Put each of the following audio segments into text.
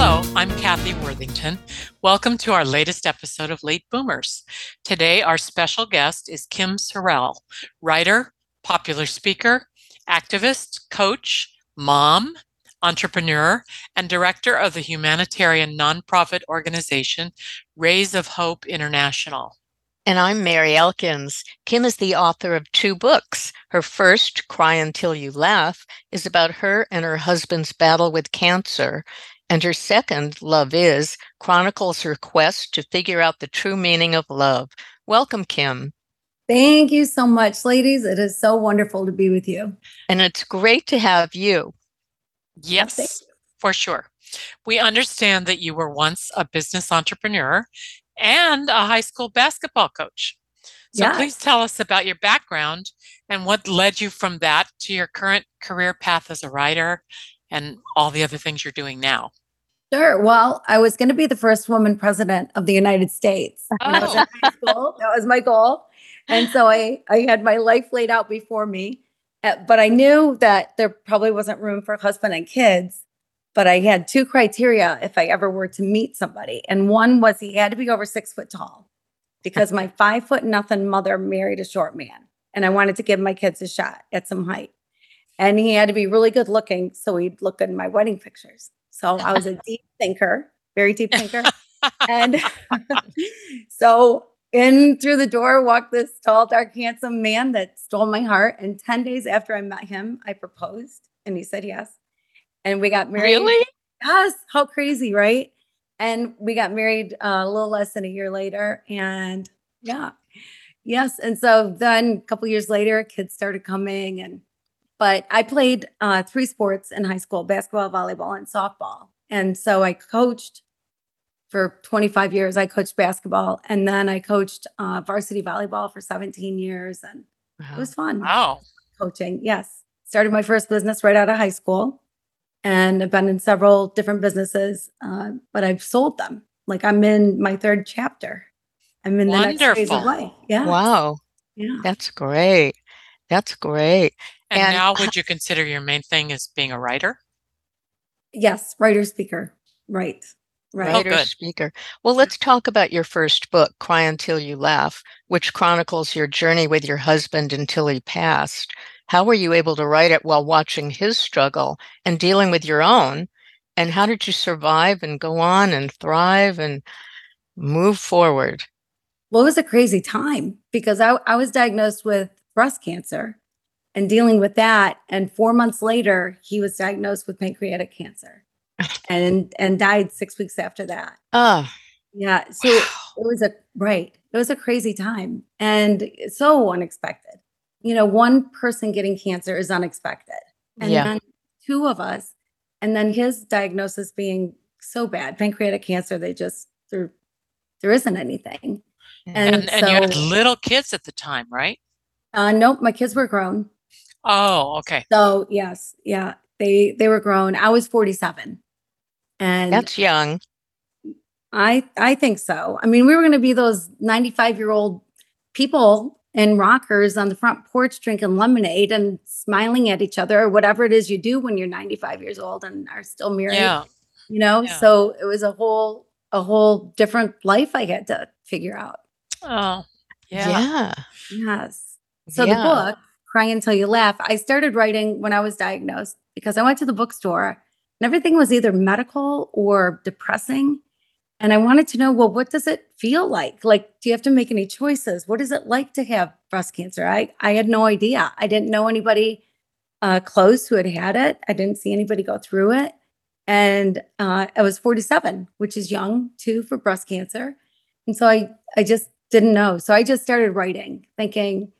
Hello, I'm Kathy Worthington. Welcome to our latest episode of Late Boomers. Today, our special guest is Kim Sorrelle, writer, popular speaker, activist, coach, mom, entrepreneur, and director of the humanitarian nonprofit organization Rays of Hope International. And I'm Mary Elkins. Kim is the author of two books. Her first, Cry Until You Laugh, is about her and her husband's battle with cancer. And her second, Love Is, chronicles her quest to figure out the true meaning of love. Welcome, Kim. Thank you so much, ladies. It is so wonderful to be with you. And it's great to have you. Yes, for sure. We understand that you were once a business entrepreneur and a high school basketball coach. So Yeah. please tell us about your background and what led you from that to your current career path as a writer and all the other things you're doing now. Sure. Well, I was going to be the first woman president of the United States. when I was in high school. That was my goal. And so I, I had my life laid out before me. Uh, But I knew that there probably wasn't room for husband and kids. But I had two criteria if I ever were to meet somebody. And one was he had to be over six foot tall because my five foot nothing mother married a short man. And I wanted to give my kids a shot at some height. And he had to be really good looking so he'd look good in my wedding pictures. So I was a deep thinker, very deep thinker. and so in through the door walked this tall, dark, handsome man that stole my heart. And 10 days after I met him, I proposed and he said yes. And we got married. Really? Yes. How crazy, right? And we got married uh, a little less than a year later. And yeah. Yes. And so then a couple years later, kids started coming and but I played uh, three sports in high school basketball, volleyball, and softball. And so I coached for 25 years. I coached basketball and then I coached uh, varsity volleyball for 17 years. And it was fun Wow. coaching. Yes. Started my first business right out of high school and I've been in several different businesses, uh, but I've sold them. Like I'm in my third chapter. I'm in the next phase of life. Yeah. Wow. Yeah. That's great. That's great. And, And now would you consider your main thing as being a writer? Yes. Writer speaker. Right. Right. Writer, good. speaker. Well, let's talk about your first book, Cry Until You Laugh, which chronicles your journey with your husband until he passed. How were you able to write it while watching his struggle and dealing with your own? And how did you survive and go on and thrive and move forward? Well, it was a crazy time because I, I was diagnosed with breast cancer and dealing with that. And four months later, he was diagnosed with pancreatic cancer and and died six weeks after that. Ah, Yeah. So it was a right. It was a crazy time and so unexpected. You know, one person getting cancer is unexpected. And Yeah. then two of us, and then his diagnosis being so bad, pancreatic cancer, they just there there isn't anything. And, And, and, you had so- little kids at the time, right? Uh, nope, my kids were grown. Oh, okay. So yes, yeah, they they were grown. I was 47. And that's young. I I think so. I mean, we were going to be those 95 year old people in rockers on the front porch drinking lemonade and smiling at each other or whatever it is you do when you're 95 years old and are still married. Yeah. You know, Yeah. so it was a whole a whole different life I had to figure out. Oh, yeah. Yeah. Yes. So Yeah. the book, Cry Until You Laugh, I started writing when I was diagnosed because I went to the bookstore and everything was either medical or depressing. And I wanted to know, well, what does it feel like? Like, do you have to make any choices? What is it like to have breast cancer? I, I had no idea. I didn't know anybody uh, close who had had it. I didn't see anybody go through it. And uh, I was 47, which is young too for breast cancer. And so I, I just didn't know. So I just started writing, thinking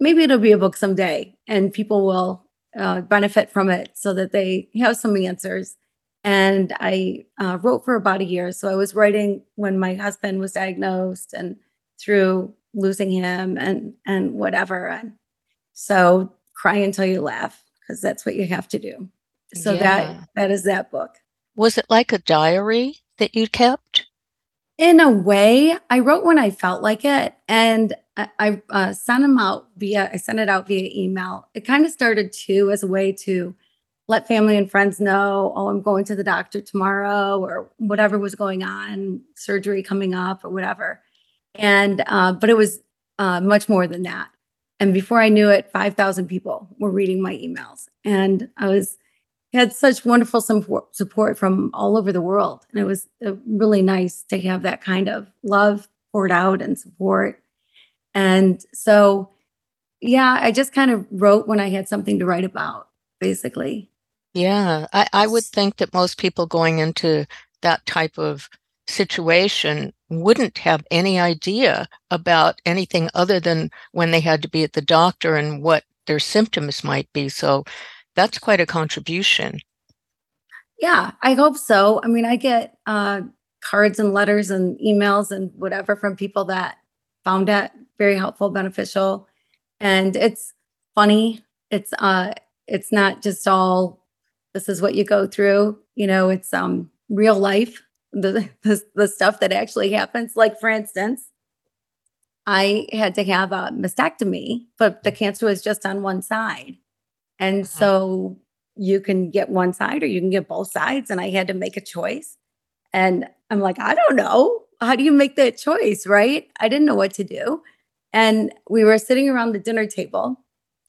maybe it'll be a book someday and people will uh, benefit from it so that they have some answers and I uh, wrote for about a year. So I was writing when my husband was diagnosed and through losing him and and whatever. And so cry until you laugh because that's what you have to do. So yeah. that that is that book. Was it like a diary that you kept? In a way, I wrote when I felt like it, and I, uh, sent them out via. I sent it out via email. It kind of started too as a way to let family and friends know, oh, I'm going to the doctor tomorrow or whatever was going on, surgery coming up or whatever. And, uh, but it was uh, much more than that. And before I knew it, 5,000 people were reading my emails. And I was, had such wonderful support, support from all over the world. And it was uh, really nice to have that kind of love poured out and support. And so, yeah, I just kind of wrote when I had something to write about, basically. Yeah, I, I would think that most people going into that type of situation wouldn't have any idea about anything other than when they had to be at the doctor and what their symptoms might be. So that's quite a contribution. Yeah, I hope so. I mean, I get uh, cards and letters and emails and whatever from people that found it very helpful, beneficial, and it's funny. It's uh, it's not just all this is what you go through. You know it's um real life. The, the, the stuff that actually happens. Like for instance i had to have a mastectomy but the cancer was just on one side. And uh-huh. so you can get one side or you can get both sides. And i had to make a choice. And i'm like i don't know how do you make that choice right i didn't know what to do and we were sitting around the dinner table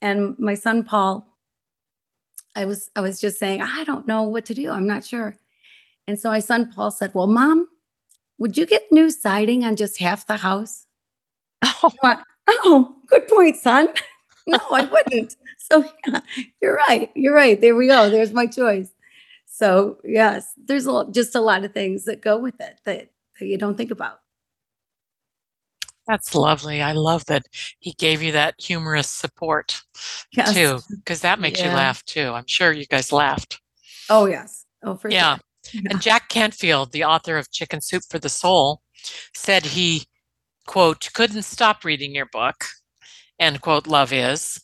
and my son paul I was I was just saying, I don't know what to do. I'm not sure. And so my son Paul said, Well, mom, would you get new siding on just half the house? Oh, oh good point, son. no, I wouldn't. So yeah, you're right. You're right. There we go. There's my choice. So yes, there's a, just a lot of things that go with it that, that you don't think about. That's lovely. I love that he gave you that humorous support yes. too, because that makes yeah. you laugh too. I'm sure you guys laughed. Oh yes. Oh for yeah. Sure. And Jack Canfield, the author of Chicken Soup for the Soul, said he quote couldn't stop reading your book, end quote. Love is,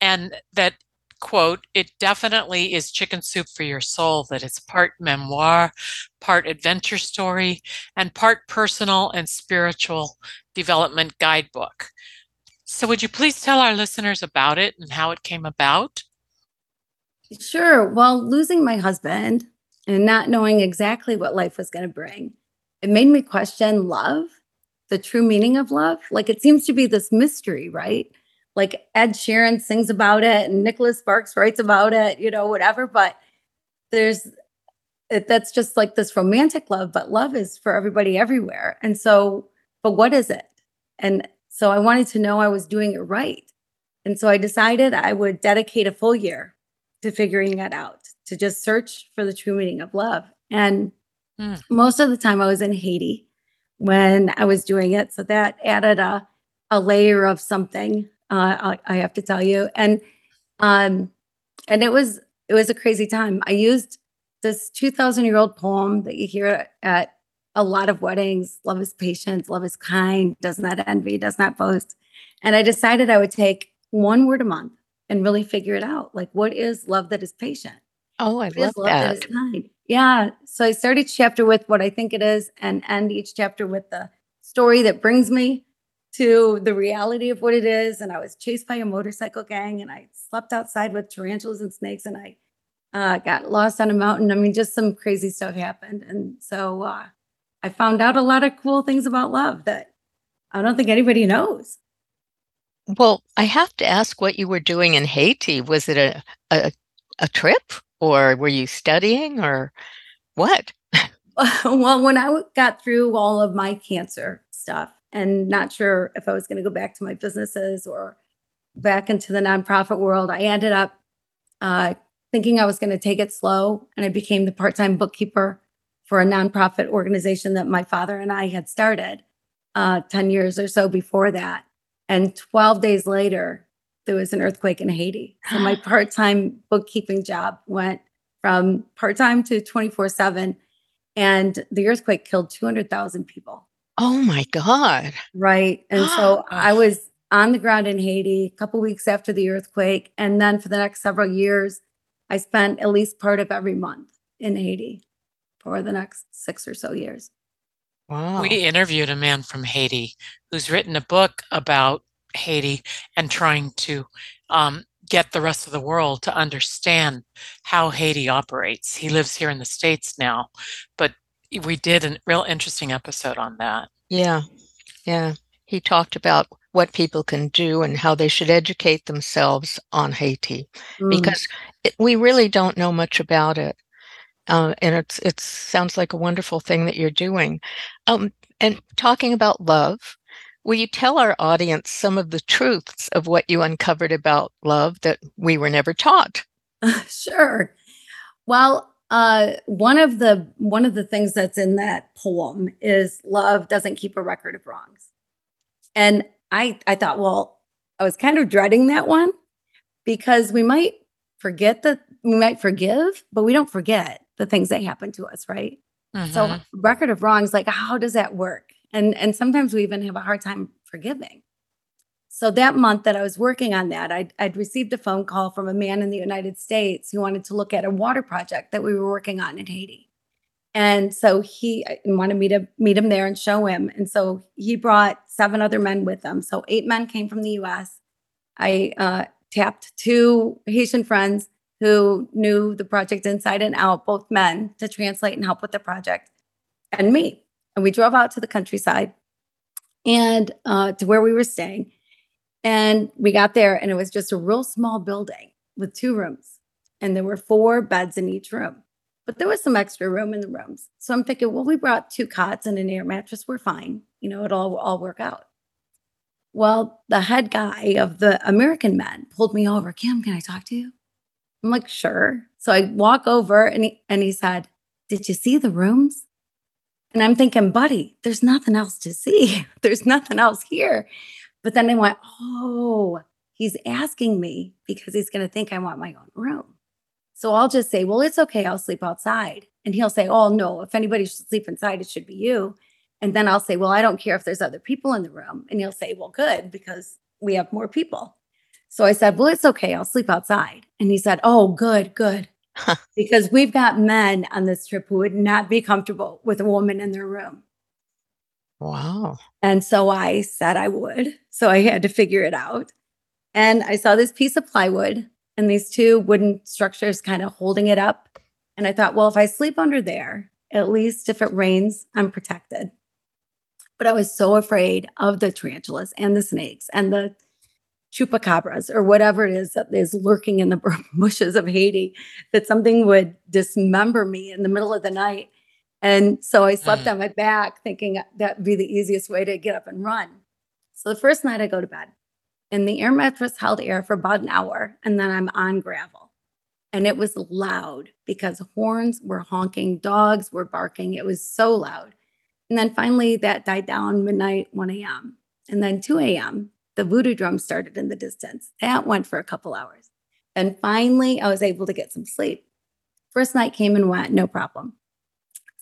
and that quote, it definitely is chicken soup for your soul, that it's part memoir, part adventure story, and part personal and spiritual development guidebook. So, would you please tell our listeners about it and how it came about? Sure. Well, losing my husband and not knowing exactly what life was going to bring, it made me question love, the true meaning of love. Like it seems to be this mystery, right? Like Ed Sheeran sings about it and Nicholas Sparks writes about it, you know, whatever. But there's it, that's just like this romantic love, but love is for everybody everywhere. And so, but what is it? And so I wanted to know I was doing it right. And so I decided I would dedicate a full year to figuring that out, to just search for the true meaning of love. And mm. most of the time I was in Haiti when I was doing it. So that added a, a layer of something uh, I, I, have to tell you. And um, and it was it was a crazy time. I used this two thousand year old poem that you hear at a lot of weddings. Love is patient, love is kind, does not envy, does not boast. And I decided I would take one word a month and really figure it out. Like, what is love that is patient? Oh, I love, love that. that is kind? Yeah. So I start each chapter with what I think it is and end each chapter with the story that brings me to the reality of what it is. And I was chased by a motorcycle gang and I slept outside with tarantulas and snakes and I uh, got lost on a mountain. I mean, just some crazy stuff happened. And so uh, I found out a lot of cool things about love that I don't think anybody knows. Well, I have to ask what you were doing in Haiti. Was it a, a, a trip or were you studying or what? well, when I got through all of my cancer stuff and not sure if I was going to go back to my businesses or back into the nonprofit world, I ended up uh, thinking I was going to take it slow. And I became the part time bookkeeper for a nonprofit organization that my father and I had started uh, 10 years or so before that. And 12 days later, there was an earthquake in Haiti. So my part time bookkeeping job went from part time to 24 7. And the earthquake killed 200,000 people. Oh my God. Right. And so I was on the ground in Haiti a couple weeks after the earthquake. And then for the next several years, I spent at least part of every month in Haiti for the next six or so years. Wow. We interviewed a man from Haiti who's written a book about Haiti and trying to um, get the rest of the world to understand how Haiti operates. He lives here in the States now, but we did a real interesting episode on that. Yeah. Yeah. He talked about what people can do and how they should educate themselves on Haiti Mm. because it, we really don't know much about it. Uh, and it's it sounds like a wonderful thing that you're doing. Um, and talking about love, will you tell our audience some of the truths of what you uncovered about love that we were never taught? sure. Well, uh, one of the one of the things that's in that poem is love doesn't keep a record of wrongs, and I I thought, well, I was kind of dreading that one because we might forget that we might forgive, but we don't forget the things that happen to us, right? So Mhm. record of wrongs, like how does that work? And and sometimes we even have a hard time forgiving. So that month that I was working on that, I'd, I'd received a phone call from a man in the United States who wanted to look at a water project that we were working on in Haiti. And so he wanted me to meet him there and show him. And so he brought seven other men with him. So eight men came from the US. I uh, tapped two Haitian friends who knew the project inside and out, both men, to translate and help with the project, and me. And we drove out to the countryside and uh, to where we were staying. And we got there, and it was just a real small building with two rooms. And there were four beds in each room, but there was some extra room in the rooms. So I'm thinking, well, we brought two cots and an air mattress. We're fine. You know, it'll all, all work out. Well, the head guy of the American men pulled me over. Kim, can I talk to you? I'm like, sure. So I walk over and he, and he said, Did you see the rooms? And I'm thinking, buddy, there's nothing else to see. There's nothing else here. But then I went, Oh, he's asking me because he's going to think I want my own room. So I'll just say, Well, it's okay. I'll sleep outside. And he'll say, Oh, no, if anybody should sleep inside, it should be you. And then I'll say, Well, I don't care if there's other people in the room. And he'll say, Well, good, because we have more people. So I said, Well, it's okay. I'll sleep outside. And he said, Oh, good, good. because we've got men on this trip who would not be comfortable with a woman in their room. Wow. And so I said I would. So I had to figure it out. And I saw this piece of plywood and these two wooden structures kind of holding it up. And I thought, well, if I sleep under there, at least if it rains, I'm protected. But I was so afraid of the tarantulas and the snakes and the chupacabras or whatever it is that is lurking in the bushes of Haiti that something would dismember me in the middle of the night. And so I slept Mm. on my back thinking that'd be the easiest way to get up and run. So the first night I go to bed and the air mattress held air for about an hour and then I'm on gravel. And it was loud because horns were honking, dogs were barking. It was so loud. And then finally that died down midnight, 1 a.m. And then 2 a.m., the voodoo drum started in the distance. That went for a couple hours. And finally, I was able to get some sleep. First night came and went, no problem.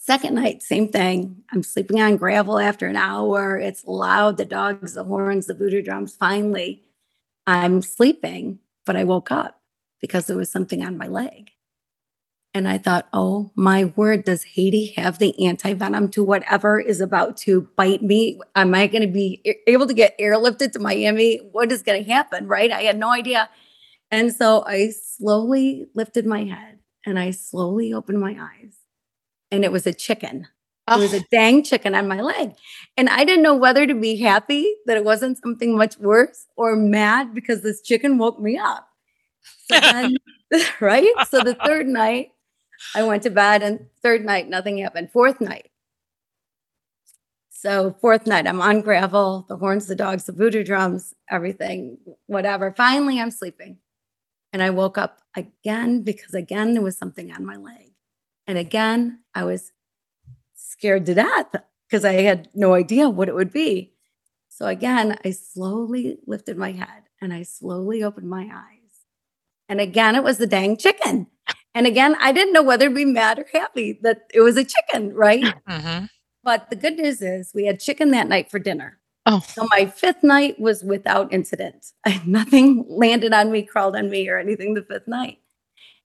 Second night, same thing. I'm sleeping on gravel after an hour. It's loud, the dogs, the horns, the voodoo drums. Finally, I'm sleeping, but I woke up because there was something on my leg. And I thought, oh my word, does Haiti have the anti venom to whatever is about to bite me? Am I going to be able to get airlifted to Miami? What is going to happen? Right? I had no idea. And so I slowly lifted my head and I slowly opened my eyes. And it was a chicken. It was a dang chicken on my leg. And I didn't know whether to be happy that it wasn't something much worse or mad because this chicken woke me up. So then, right? So the third night, I went to bed and third night, nothing happened. Fourth night. So fourth night, I'm on gravel, the horns, the dogs, the voodoo drums, everything, whatever. Finally, I'm sleeping. And I woke up again because again, there was something on my leg. And again, I was scared to death because I had no idea what it would be. So again, I slowly lifted my head and I slowly opened my eyes. And again, it was the dang chicken. And again, I didn't know whether to be mad or happy that it was a chicken, right? Mm-hmm. But the good news is we had chicken that night for dinner. Oh. So my fifth night was without incident. Nothing landed on me, crawled on me, or anything the fifth night.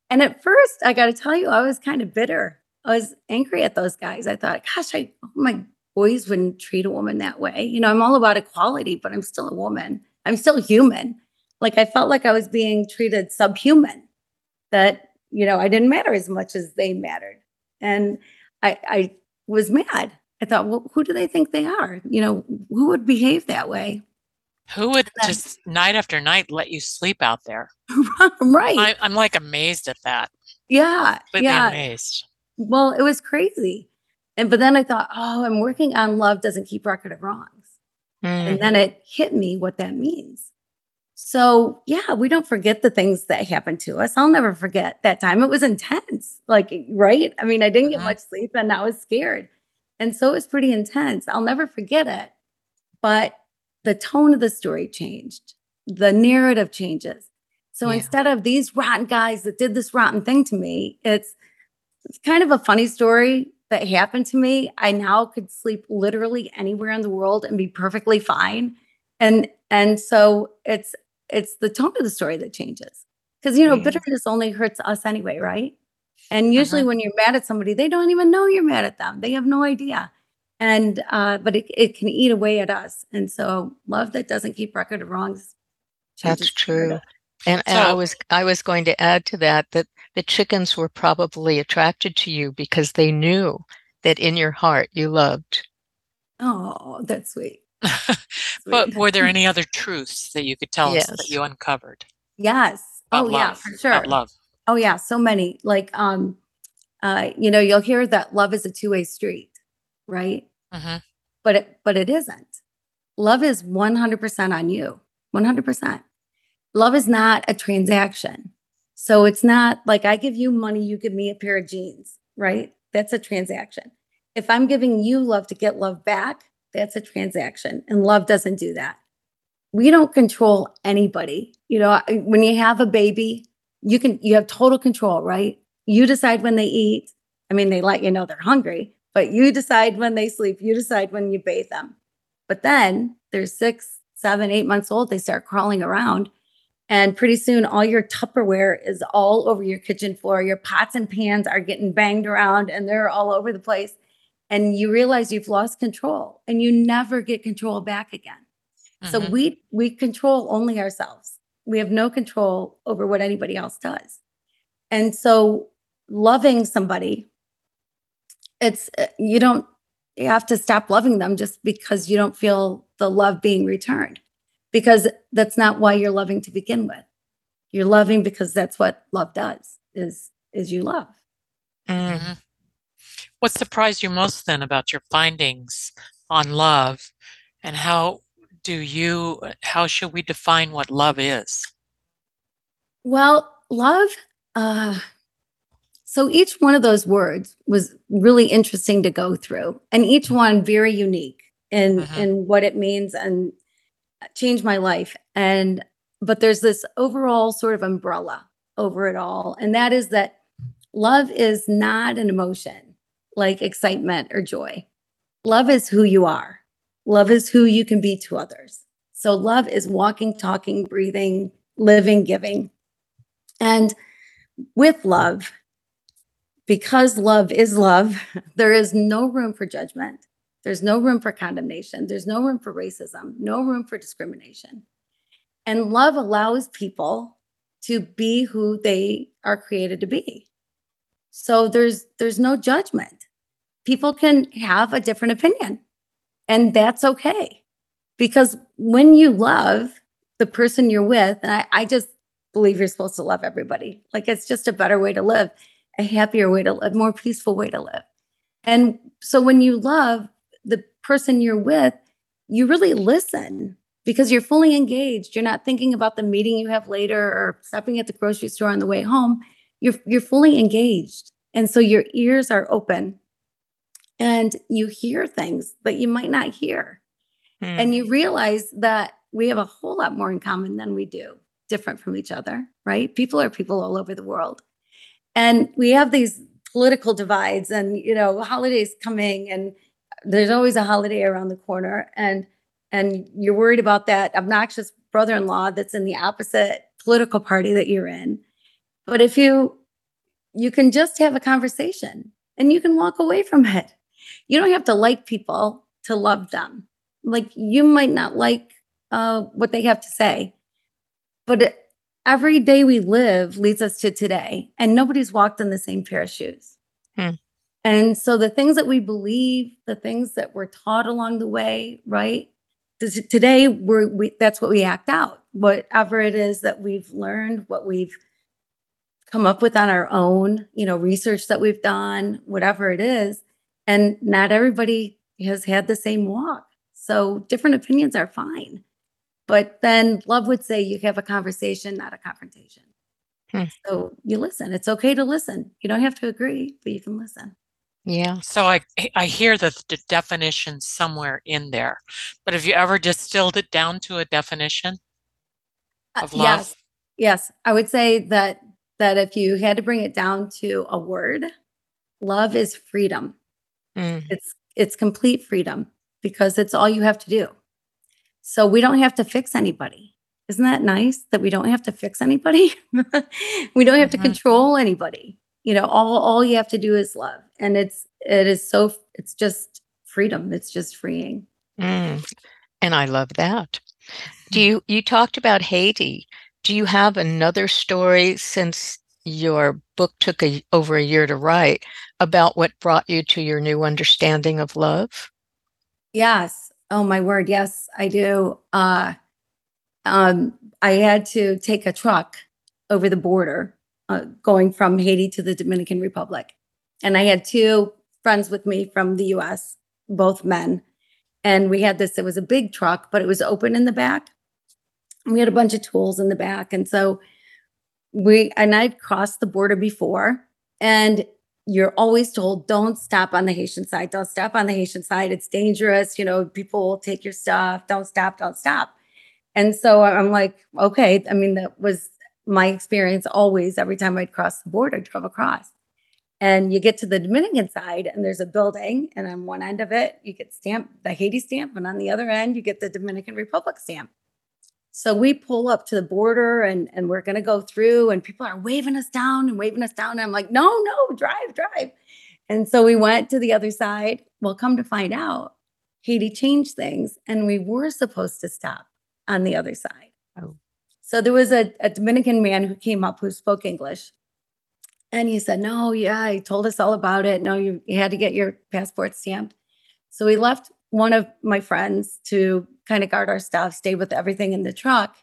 And at first, I got to tell you, I was kind of bitter. I was angry at those guys. I thought, gosh, I, oh, my boys wouldn't treat a woman that way. You know, I'm all about equality, but I'm still a woman. I'm still human. Like I felt like I was being treated subhuman, that, you know, I didn't matter as much as they mattered. And I, I was mad. I thought, well, who do they think they are? You know, who would behave that way? Who would just night after night let you sleep out there? right. I, I'm like amazed at that. yeah. Completely yeah. amazed. Well, it was crazy. And but then I thought, oh, I'm working on love doesn't keep record of wrongs. Mm. And then it hit me what that means. So, yeah, we don't forget the things that happened to us. I'll never forget that time. It was intense. Like, right? I mean, I didn't get Mhm. much sleep and I was scared. And so it was pretty intense. I'll never forget it. But the tone of the story changed, the narrative changes. So Yeah. instead of these rotten guys that did this rotten thing to me, it's it's kind of a funny story that happened to me. I now could sleep literally anywhere in the world and be perfectly fine. And and so it's it's the tone of the story that changes. Because you know, Yeah. bitterness only hurts us anyway, right? And usually when you're mad at somebody, they don't even know you're mad at them. They have no idea. And uh, but it, it can eat away at us. And so love that doesn't keep record of wrongs. That's true. And, and I was I was going to add to that that the chickens were probably attracted to you because they knew that in your heart you loved. Oh, that's sweet. but were there any other truths that you could tell us that you uncovered Yes. about Oh, yeah, for sure. Love. Oh yeah, so many. Like um uh you know, you'll hear that love is a two-way street, right? hmm But it but it isn't. Love is 100% on you. 100%. Love is not a transaction. So it's not like I give you money, you give me a pair of jeans, right? That's a transaction. If I'm giving you love to get love back, that's a transaction. And love doesn't do that. We don't control anybody. You know, when you have a baby, you can you have total control, right? You decide when they eat. I mean, they let you know they're hungry, but you decide when they sleep. You decide when you bathe them. But then they're six, seven, eight months old. They start crawling around. And pretty soon, all your Tupperware is all over your kitchen floor. Your pots and pans are getting banged around and they're all over the place. And you realize you've lost control and you never get control back again. So Mhm. we we control only ourselves. We have no control over what anybody else does. And so loving somebody it's uh, you don't you have to stop loving them just because you don't feel the love being returned because that's not why you're loving to begin with. You're loving because that's what love does is is you love. Mm. Mhm. What surprised you most then about your findings on love and how do you how should we define what love is? Well, love, uh, so each one of those words was really interesting to go through, and each one very unique in Mhm. in what it means and changed my life. And but there's this overall sort of umbrella over it all, and that is that love is not an emotion like excitement or joy. Love is who you are. Love is who you can be to others. So love is walking, talking, breathing, living, giving. And with love, because love is love, there is no room for judgment. There's no room for condemnation. There's no room for racism, no room for discrimination. And love allows people to be who they are created to be. So there's there's no judgment. People can have a different opinion, and that's okay. Because when you love the person you're with, and I, I just believe you're supposed to love everybody. Like it's just a better way to live. a happier way to live, more peaceful way to live. And so when you love the person you're with, you really listen because you're fully engaged. You're not thinking about the meeting you have later or stopping at the grocery store on the way home. You're you're fully engaged. And so your ears are open and you hear things that you might not hear. Hmm. And you realize that we have a whole lot more in common than we do, different from each other, right? People are people all over the world. And we have these political divides and, you know, holidays coming and there's always a holiday around the corner and and you're worried about that obnoxious brother-in-law that's in the opposite political party that you're in. But if you you can just have a conversation and you can walk away from it. You don't have to like people to love them. Like you might not like uh, what they have to say, but every day we live leads us to today, and nobody's walked in the same pair of shoes. Hmm. And so the things that we believe, the things that we're taught along the way, right? Today, we're we, that's what we act out. Whatever it is that we've learned, what we've come up with on our own, you know, research that we've done, whatever it is. And not everybody has had the same walk. So different opinions are fine. But then love would say you have a conversation, not a confrontation. Hmm. So you listen. It's okay to listen. You don't have to agree, but you can listen. Yeah. So I I hear the, the definition somewhere in there, but have you ever distilled it down to a definition uh, of love? Yes. Yes. I would say that that if you had to bring it down to a word, love is freedom. Mm. It's it's complete freedom because it's all you have to do. So we don't have to fix anybody. Isn't that nice that we don't have to fix anybody? we don't have mm-hmm. to control anybody. You know, all all you have to do is love. And it's it is so it's just freedom. It's just freeing. Mm. And I love that. Do you you talked about Haiti? Do you have another story since your book took a, over a year to write about what brought you to your new understanding of love? Yes. Oh my word. Yes, I do. Uh, um, I had to take a truck over the border uh, going from Haiti to the Dominican Republic. And I had two friends with me from the US, both men. And we had this, it was a big truck, but it was open in the back we had a bunch of tools in the back. And so we, and I'd crossed the border before, and you're always told, don't stop on the Haitian side. Don't stop on the Haitian side. It's dangerous. You know, people will take your stuff. Don't stop. Don't stop. And so I'm like, okay. I mean, that was my experience always. Every time I'd cross the border, drove across. And you get to the Dominican side, and there's a building, and on one end of it, you get stamp, the Haiti stamp, and on the other end, you get the Dominican Republic stamp. So we pull up to the border and, and we're going to go through, and people are waving us down and waving us down. And I'm like, no, no, drive, drive. And so we went to the other side. Well, come to find out, Haiti changed things, and we were supposed to stop on the other side. Oh. So there was a, a Dominican man who came up who spoke English. And he said, No, yeah, he told us all about it. No, you, you had to get your passport stamped. So we left one of my friends to kind of guard our stuff, stay with everything in the truck.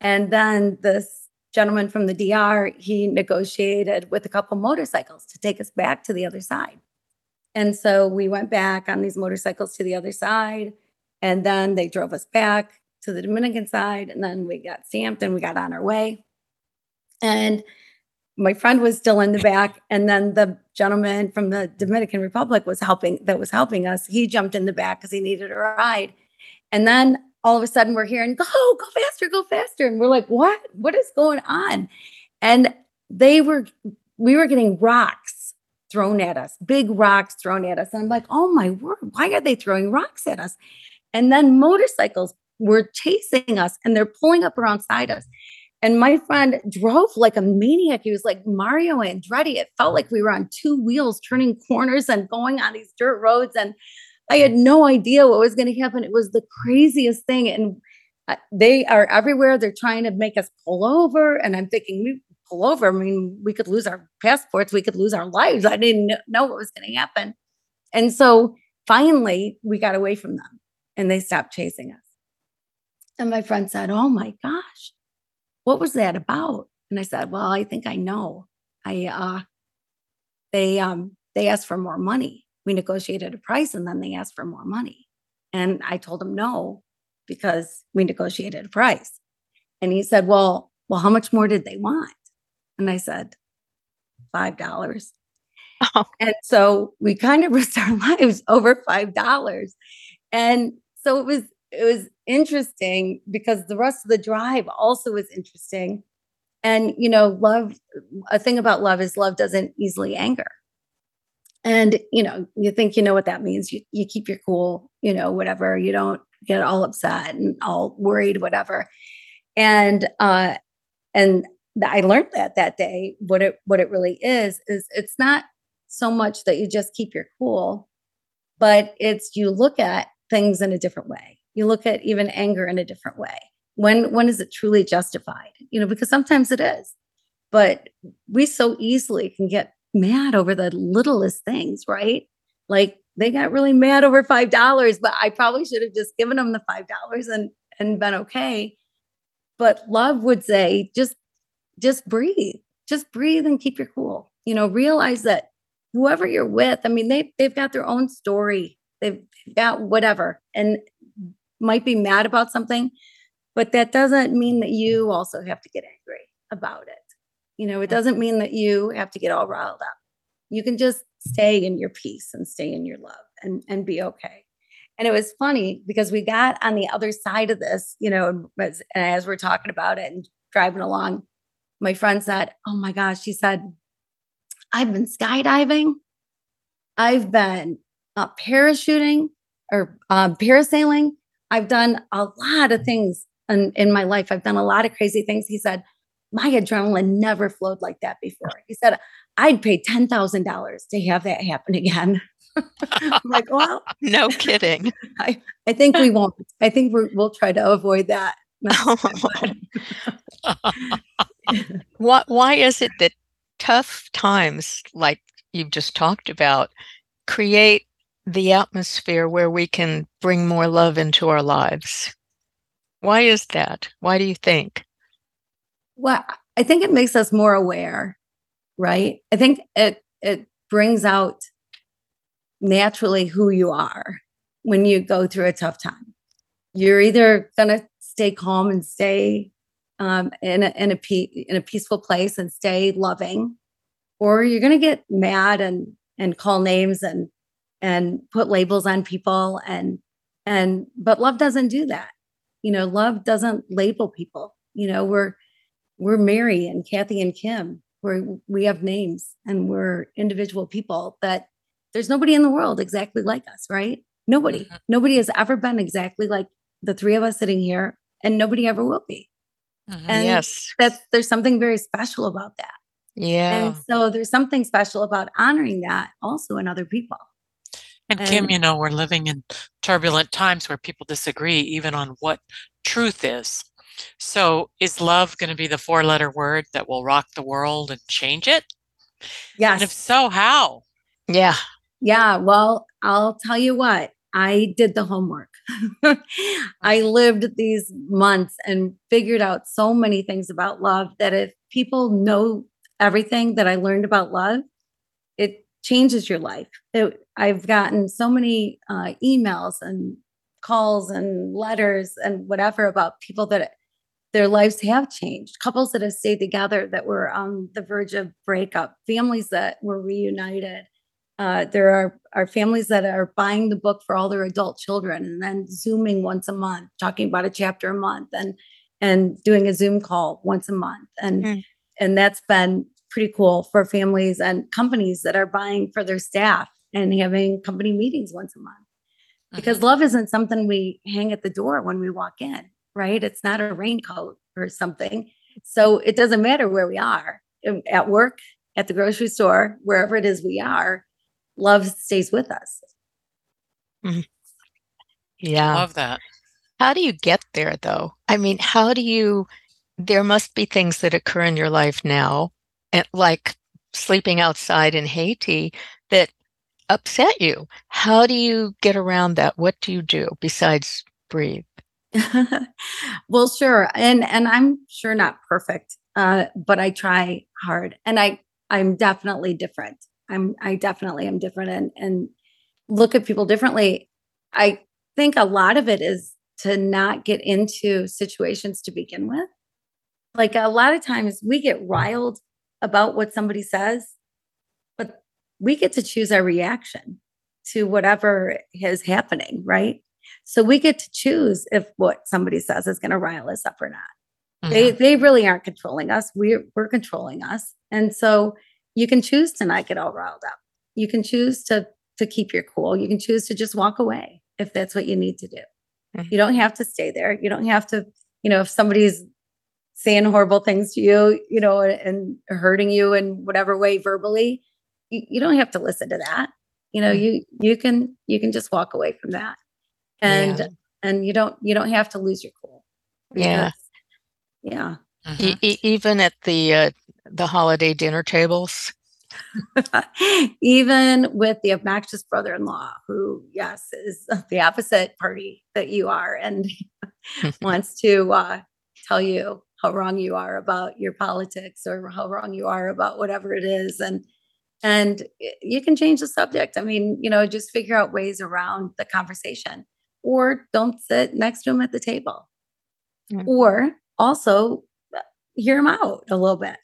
And then this gentleman from the DR, he negotiated with a couple motorcycles to take us back to the other side. And so we went back on these motorcycles to the other side. And then they drove us back to the Dominican side. And then we got stamped and we got on our way. And my friend was still in the back and then the gentleman from the dominican republic was helping that was helping us. He jumped in the back because he needed a ride. And then all of a sudden we're hearing go go faster go faster. And we're like what? What is going on? And they were we were getting rocks thrown at us big rocks thrown at us. And i'm like oh my word why are they throwing rocks at us? And then motorcycles were chasing us and they're pulling up alongside us and my friend drove like a maniac. He was like Mario Andretti. It felt like we were on two wheels turning corners and going on these dirt roads. And I had no idea what was going to happen. It was the craziest thing. And uh, they are everywhere. They're trying to make us pull over. And I'm thinking, we pull over. I mean, we could lose our passports, we could lose our lives. I didn't know what was going to happen. And so finally, we got away from them and they stopped chasing us. And my friend said, Oh my gosh, what was that about? And I said, well, I think I know. I, uh, they um they asked for more money. We negotiated a price and then they asked for more money. And I told him no because we negotiated a price. And he said, "Well, well, how much more did they want?" And I said, five dollars. Oh. And so we kind of risked our lives over five dollars. And so it was it was interesting because the rest of the drive also was interesting. And you know, love a thing about love is love doesn't easily anger. And you know, you think you know what that means. You you keep your cool, you know, whatever. You don't get all upset and all worried, whatever. And uh and I learned that that day. What it what it really is is it's not so much that you just keep your cool, but it's you look at things in a different way. You look at even anger in a different way. When when is it truly justified? You know, because sometimes it is, but we so easily can get mad over the littlest things, right? Like they got really mad over five dollars, but I probably should have just given them the five dollars and and been okay. But love would say, just just breathe. Just breathe and keep your cool. You know, realize that whoever you're with, I mean, they they've got their own story. They've got whatever and might be mad about something, but that doesn't mean that you also have to get angry about it. You know, it doesn't mean that you have to get all riled up. You can just stay in your peace and stay in your love and and be okay. And it was funny because we got on the other side of this, you know, as, as we're talking about it and driving along, my friend said, Oh my gosh, she said, I've been skydiving, I've been uh, parachuting or uh, parasailing. I've done a lot of things in, in my life. I've done a lot of crazy things. He said, My adrenaline never flowed like that before. He said, I'd pay $10,000 to have that happen again. I'm like, well, no kidding. I, I think we won't. I think we will try to avoid that. why, why is it that tough times like you've just talked about create the atmosphere where we can bring more love into our lives? Why is that? Why do you think? Well, I think it makes us more aware, right? I think it it brings out naturally who you are when you go through a tough time. You're either going to stay calm and stay um, in a in a pe- in a peaceful place and stay loving, or you're going to get mad and and call names and and put labels on people and and but love doesn't do that. You know, love doesn't label people. You know, we're we're Mary and Kathy and Kim. We're we have names and we're individual people that there's nobody in the world exactly like us, right? Nobody. Mm-hmm. Nobody has ever been exactly like the three of us sitting here, and nobody ever will be. Mm-hmm. And yes. That's there's something very special about that. Yeah. And so there's something special about honoring that also in other people. And, and Kim, you know, we're living in turbulent times where people disagree even on what truth is. So is love going to be the four letter word that will rock the world and change it? Yes. And if so, how? Yeah. Yeah. Well, I'll tell you what, I did the homework. I lived these months and figured out so many things about love that if people know everything that I learned about love, it changes your life. It, I've gotten so many uh, emails and calls and letters and whatever about people that their lives have changed, couples that have stayed together that were on the verge of breakup, families that were reunited. Uh, there are, are families that are buying the book for all their adult children and then zooming once a month, talking about a chapter a month and and doing a Zoom call once a month. And mm. and that's been pretty cool for families and companies that are buying for their staff and having company meetings once a month. Because mm-hmm. love isn't something we hang at the door when we walk in, right? It's not a raincoat or something. So it doesn't matter where we are at work, at the grocery store, wherever it is we are, love stays with us. Mm-hmm. Yeah. I love that. How do you get there though? I mean, how do you there must be things that occur in your life now like sleeping outside in Haiti that upset you. How do you get around that? What do you do besides breathe? well, sure. And and I'm sure not perfect. Uh, but I try hard and I I'm definitely different I'm I definitely am different and and look at people differently. I think a lot of it is to not get into situations to begin with. Like a lot of times we get riled about what somebody says, but we get to choose our reaction to whatever is happening, right? So we get to choose if what somebody says is going to rile us up or not. Mm-hmm. They they really aren't controlling us. We're we're controlling us. And so you can choose to not get all riled up. You can choose to to keep your cool. You can choose to just walk away if that's what you need to do. Mm-hmm. You don't have to stay there. You don't have to, you know, if somebody's saying horrible things to you, you know, and hurting you in whatever way verbally, you, you don't have to listen to that. You know, mm-hmm. you you can you can just walk away from that. And yeah. and you don't you don't have to lose your cool. Yeah. Yeah. Mm-hmm. E- even at the uh, the holiday dinner tables. even with the obnoxious brother-in-law who yes is the opposite party that you are and wants to uh, tell you how wrong you are about your politics or how wrong you are about whatever it is and and you can change the subject i mean you know just figure out ways around the conversation or don't sit next to him at the table mm-hmm. or also uh, hear him out a little bit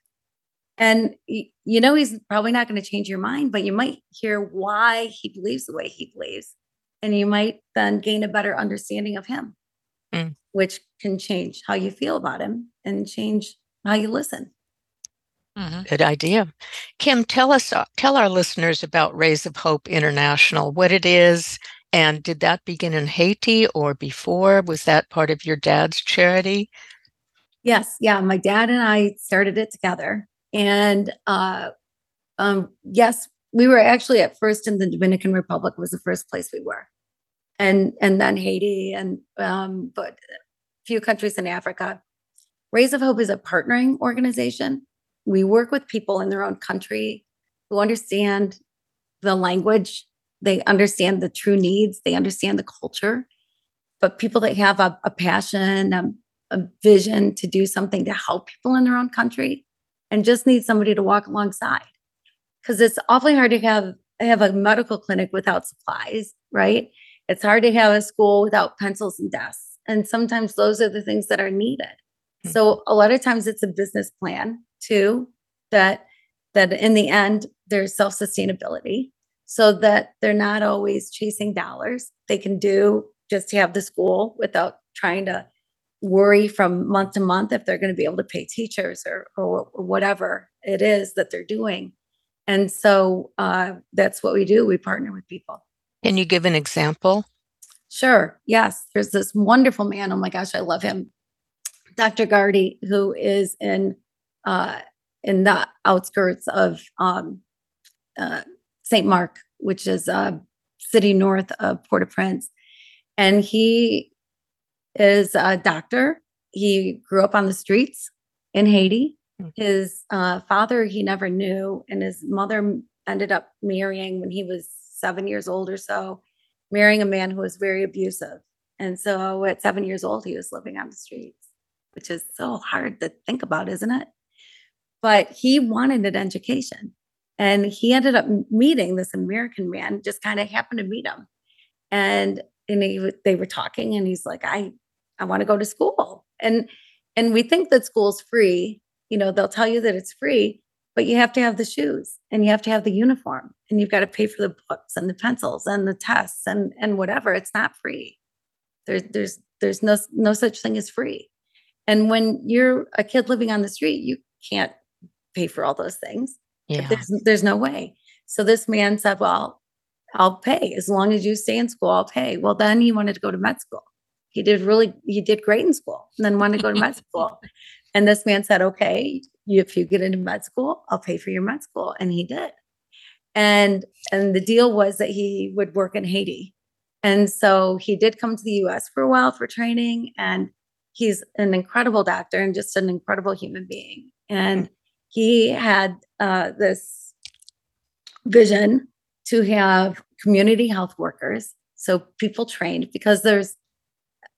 and you know he's probably not going to change your mind but you might hear why he believes the way he believes and you might then gain a better understanding of him mm. Which can change how you feel about him and change how you listen mm-hmm. Good idea. Kim, tell us, uh, tell our listeners about Rays of Hope International, what it is, and did that begin in Haiti or before? Was that part of your dad's charity? Yes, yeah. My dad and I started it together. And uh, um, yes, we were actually at first in the Dominican Republic was the first place we were, and and then Haiti and um, but a few countries in Africa. Rays of Hope is a partnering organization. We work with people in their own country who understand the language, they understand the true needs, they understand the culture, but people that have a, a passion, a, um, a vision to do something to help people in their own country and just need somebody to walk alongside. Because it's awfully hard to have have a medical clinic without supplies, right? It's hard to have a school without pencils and desks. And sometimes those are the things that are needed. Mm-hmm. So a lot of times it's a business plan too, that that in the end there's self-sustainability so that they're not always chasing dollars. They can do just to have the school without trying to worry from month to month if they're going to be able to pay teachers or, or, or whatever it is that they're doing. And so uh, that's what we do. We partner with people. Can you give an example? Sure. Yes. There's this wonderful man. Oh my gosh, I love him. Dr. Gardy, who is in uh, in the outskirts of um, uh, St. Marc, which is a city north of Port-au-Prince. And he is a doctor. He grew up on the streets in Haiti. Hmm. His uh, father he never knew, and his mother ended up marrying when he was seven years old or so, marrying a man who was very abusive. And so at seven years old, he was living on the streets, which is so hard to think about, isn't it? But he wanted an education. And he ended up meeting this American man, just kind of happened to meet him. And and he, they were talking and he's like i i want to go to school and and we think that school's free you know they'll tell you that it's free but you have to have the shoes and you have to have the uniform and you've got to pay for the books and the pencils and the tests and and whatever it's not free there's there's there's no no such thing as free and when you're a kid living on the street you can't pay for all those things yeah. there's, there's no way so this man said well I'll pay as long as you stay in school. I'll pay. Well, then he wanted to go to med school. He did really, he did great in school, and then wanted to go to med school. And this man said, "Okay, if you get into med school, I'll pay for your med school," and he did. And and the deal was that he would work in Haiti, and so he did come to the U.S. for a while for training, and he's an incredible doctor and just an incredible human being. And he had uh, this vision to have community health workers, so people trained because there's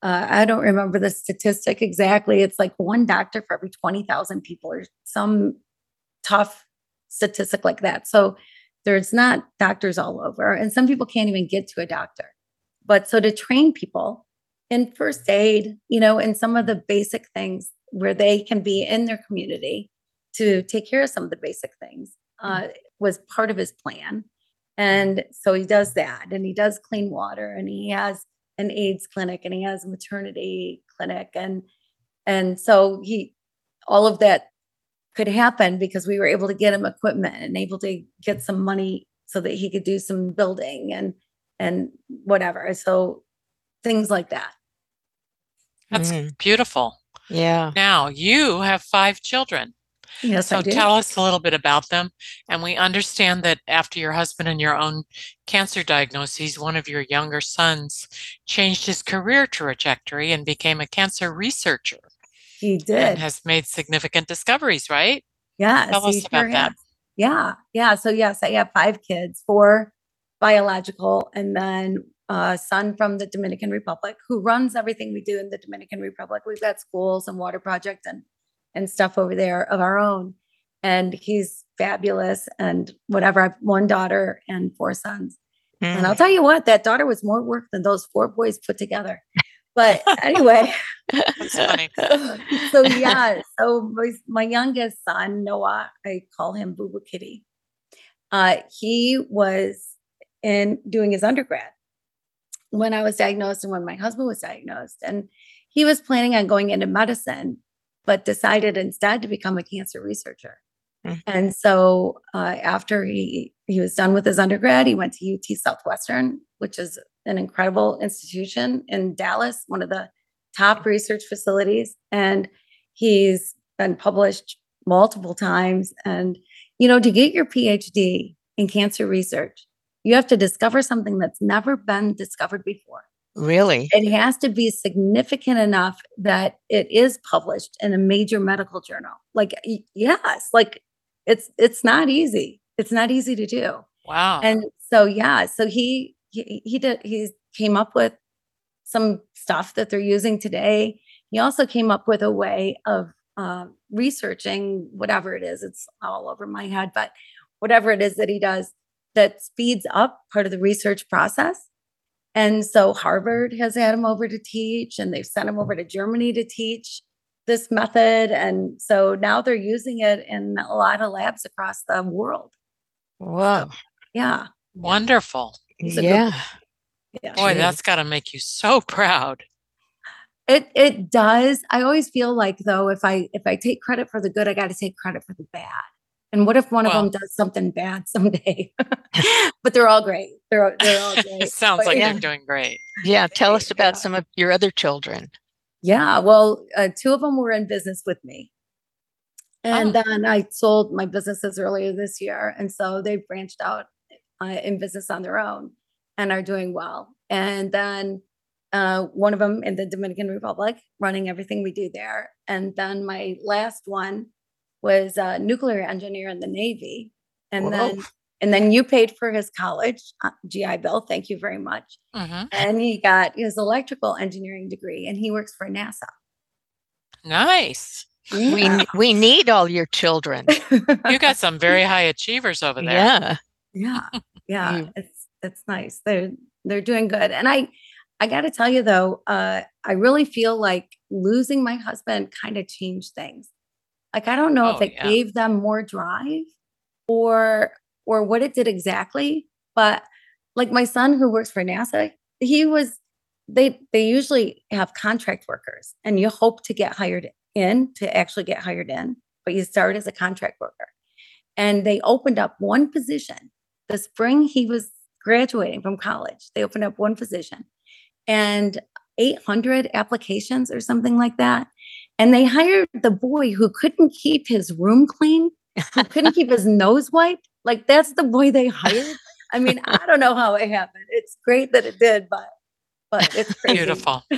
uh, I don't remember the statistic exactly. It's like one doctor for every 20,000 people or some tough statistic like that. So there's not doctors all over, and some people can't even get to a doctor. But so to train people in first aid, you know, and some of the basic things where they can be in their community to take care of some of the basic things uh, was part of his plan. And so he does that, and he does clean water, and he has an AIDS clinic, and he has a maternity clinic, and and so he all of that could happen because we were able to get him equipment and able to get some money so that he could do some building and and whatever. So things like that. That's mm. beautiful. Yeah. Now you have five children. Yes, so tell us a little bit about them. And we understand that after your husband and your own cancer diagnoses, one of your younger sons changed his career trajectory and became a cancer researcher. He did. And has made significant discoveries, right? Yes. Tell us about sure that. Has. Yeah. Yeah. So, yes, I have five kids, four biological, and then a son from the Dominican Republic who runs everything we do in the Dominican Republic. We've got schools and water project and and stuff over there of our own. And he's fabulous and whatever. I have one daughter and four sons. Mm. And I'll mm. tell you what, that daughter was more work than those four boys put together. But anyway, That's funny. so, so yeah, so my, my youngest son, Noah, I call him Boo Boo Kitty. Uh, he was in doing his undergrad when I was diagnosed and when my husband was diagnosed. And he was planning on going into medicine, but decided instead to become a cancer researcher. Mm-hmm. And so uh, after he, he was done with his undergrad, he went to UT Southwestern, which is an incredible institution in Dallas, one of the top research facilities. And he's been published multiple times. And, you know, to get your PhD in cancer research, you have to discover something that's never been discovered before. Really? It has to be significant enough that it is published in a major medical journal. Like yes, like it's it's not easy. It's not easy to do. Wow. And so yeah, so he he he did he came up with some stuff that they're using today. He also came up with a way of uh, researching whatever it is. It's all over my head, but whatever it is that he does that speeds up part of the research process. And so Harvard has had him over to teach, and they've sent him over to Germany to teach this method. And so now they're using it in a lot of labs across the world. Wow. So, yeah. Wonderful. Yeah. yeah. Boy, that's got to make you so proud. It it does. I always feel like though if I if I take credit for the good, I got to take credit for the bad. And what if one well, of them does something bad someday? but they're all great. They're, they're all great. It sounds but, like yeah. you're doing great. Yeah. Tell us about yeah. some of your other children. Yeah. Well, uh, two of them were in business with me. And oh. then I sold my businesses earlier this year. And so they branched out uh, in business on their own and are doing well. And then uh, one of them in the Dominican Republic, running everything we do there. And then my last one was a nuclear engineer in the Navy. And Whoa. then and then you paid for his college uh, GI Bill. Thank you very much. Mm-hmm. And he got his electrical engineering degree, and he works for NASA. Nice. Yeah. We we need all your children. you got some very high achievers over there. Yeah. Yeah. Yeah. it's it's nice. They're they're doing good. And I I got to tell you though, uh, I really feel like losing my husband kind of changed things. Like I don't know oh, if it yeah. gave them more drive or or what it did exactly, but like my son who works for NASA, he was they they usually have contract workers and you hope to get hired in to actually get hired in, but you start as a contract worker. And they opened up one position the spring he was graduating from college. They opened up one position and 800 applications or something like that. And they hired the boy who couldn't keep his room clean, who couldn't keep his nose wiped. Like that's the boy they hired. I mean, I don't know how it happened. It's great that it did, but but it's crazy. beautiful.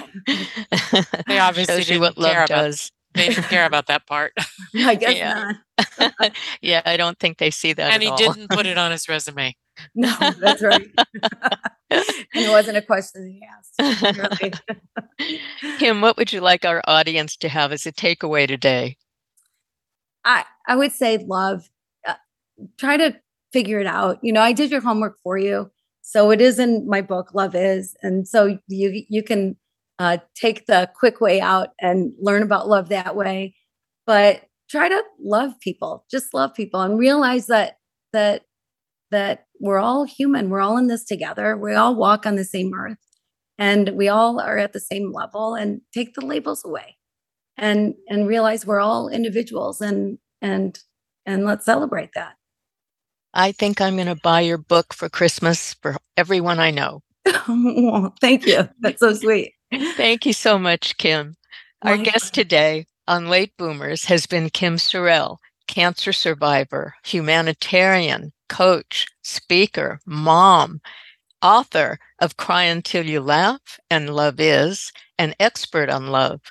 they obviously didn't what love care does. About, they didn't care about that part. I guess yeah. not. yeah, I don't think they see that. And he all. didn't put it on his resume. No, that's right. and it wasn't a question he asked. Kim, what would you like our audience to have as a takeaway today? I I would say love. Uh, try to figure it out. You know, I did your homework for you. So it is in my book, Love Is. And so you you can uh, take the quick way out and learn about love that way. But try to love people, just love people and realize that that that we're all human. We're all in this together. We all walk on the same earth and we all are at the same level and take the labels away and and realize we're all individuals and and and let's celebrate that. I think I'm going to buy your book for Christmas for everyone I know. thank you. That's so sweet. Thank you so much, Kim. Our guest today on Late Boomers has been Kim Sorrelle, cancer survivor, humanitarian, coach, speaker, mom, author of Cry Until You Laugh and Love Is, an expert on love.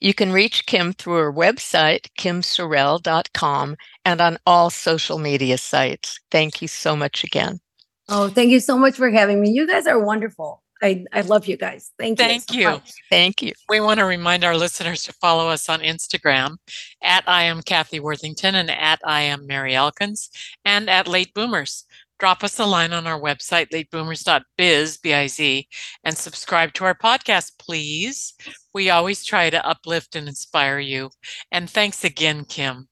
You can reach Kim through her website, kimsorrelle.com, and on all social media sites. Thank you so much again. Oh, thank you so much for having me. You guys are wonderful. I, I love you guys. Thank you. Thank you. Thank you. We want to remind our listeners to follow us on Instagram at I am Kathy Worthington and at I am Mary Elkins and at Late Boomers. Drop us a line on our website, lateboomers.biz, B-I-Z, and subscribe to our podcast, please. We always try to uplift and inspire you. And thanks again, Kim.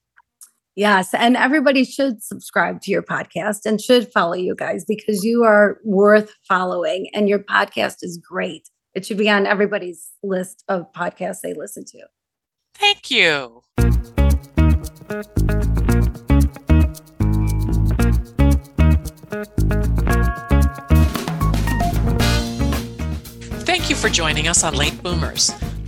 Yes. And everybody should subscribe to your podcast and should follow you guys because you are worth following and your podcast is great. It should be on everybody's list of podcasts they listen to. Thank you. Thank you for joining us on Late Boomers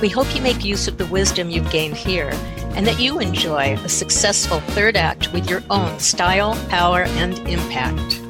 We hope you make use of the wisdom you've gained here and that you enjoy a successful third act with your own style, power, and impact.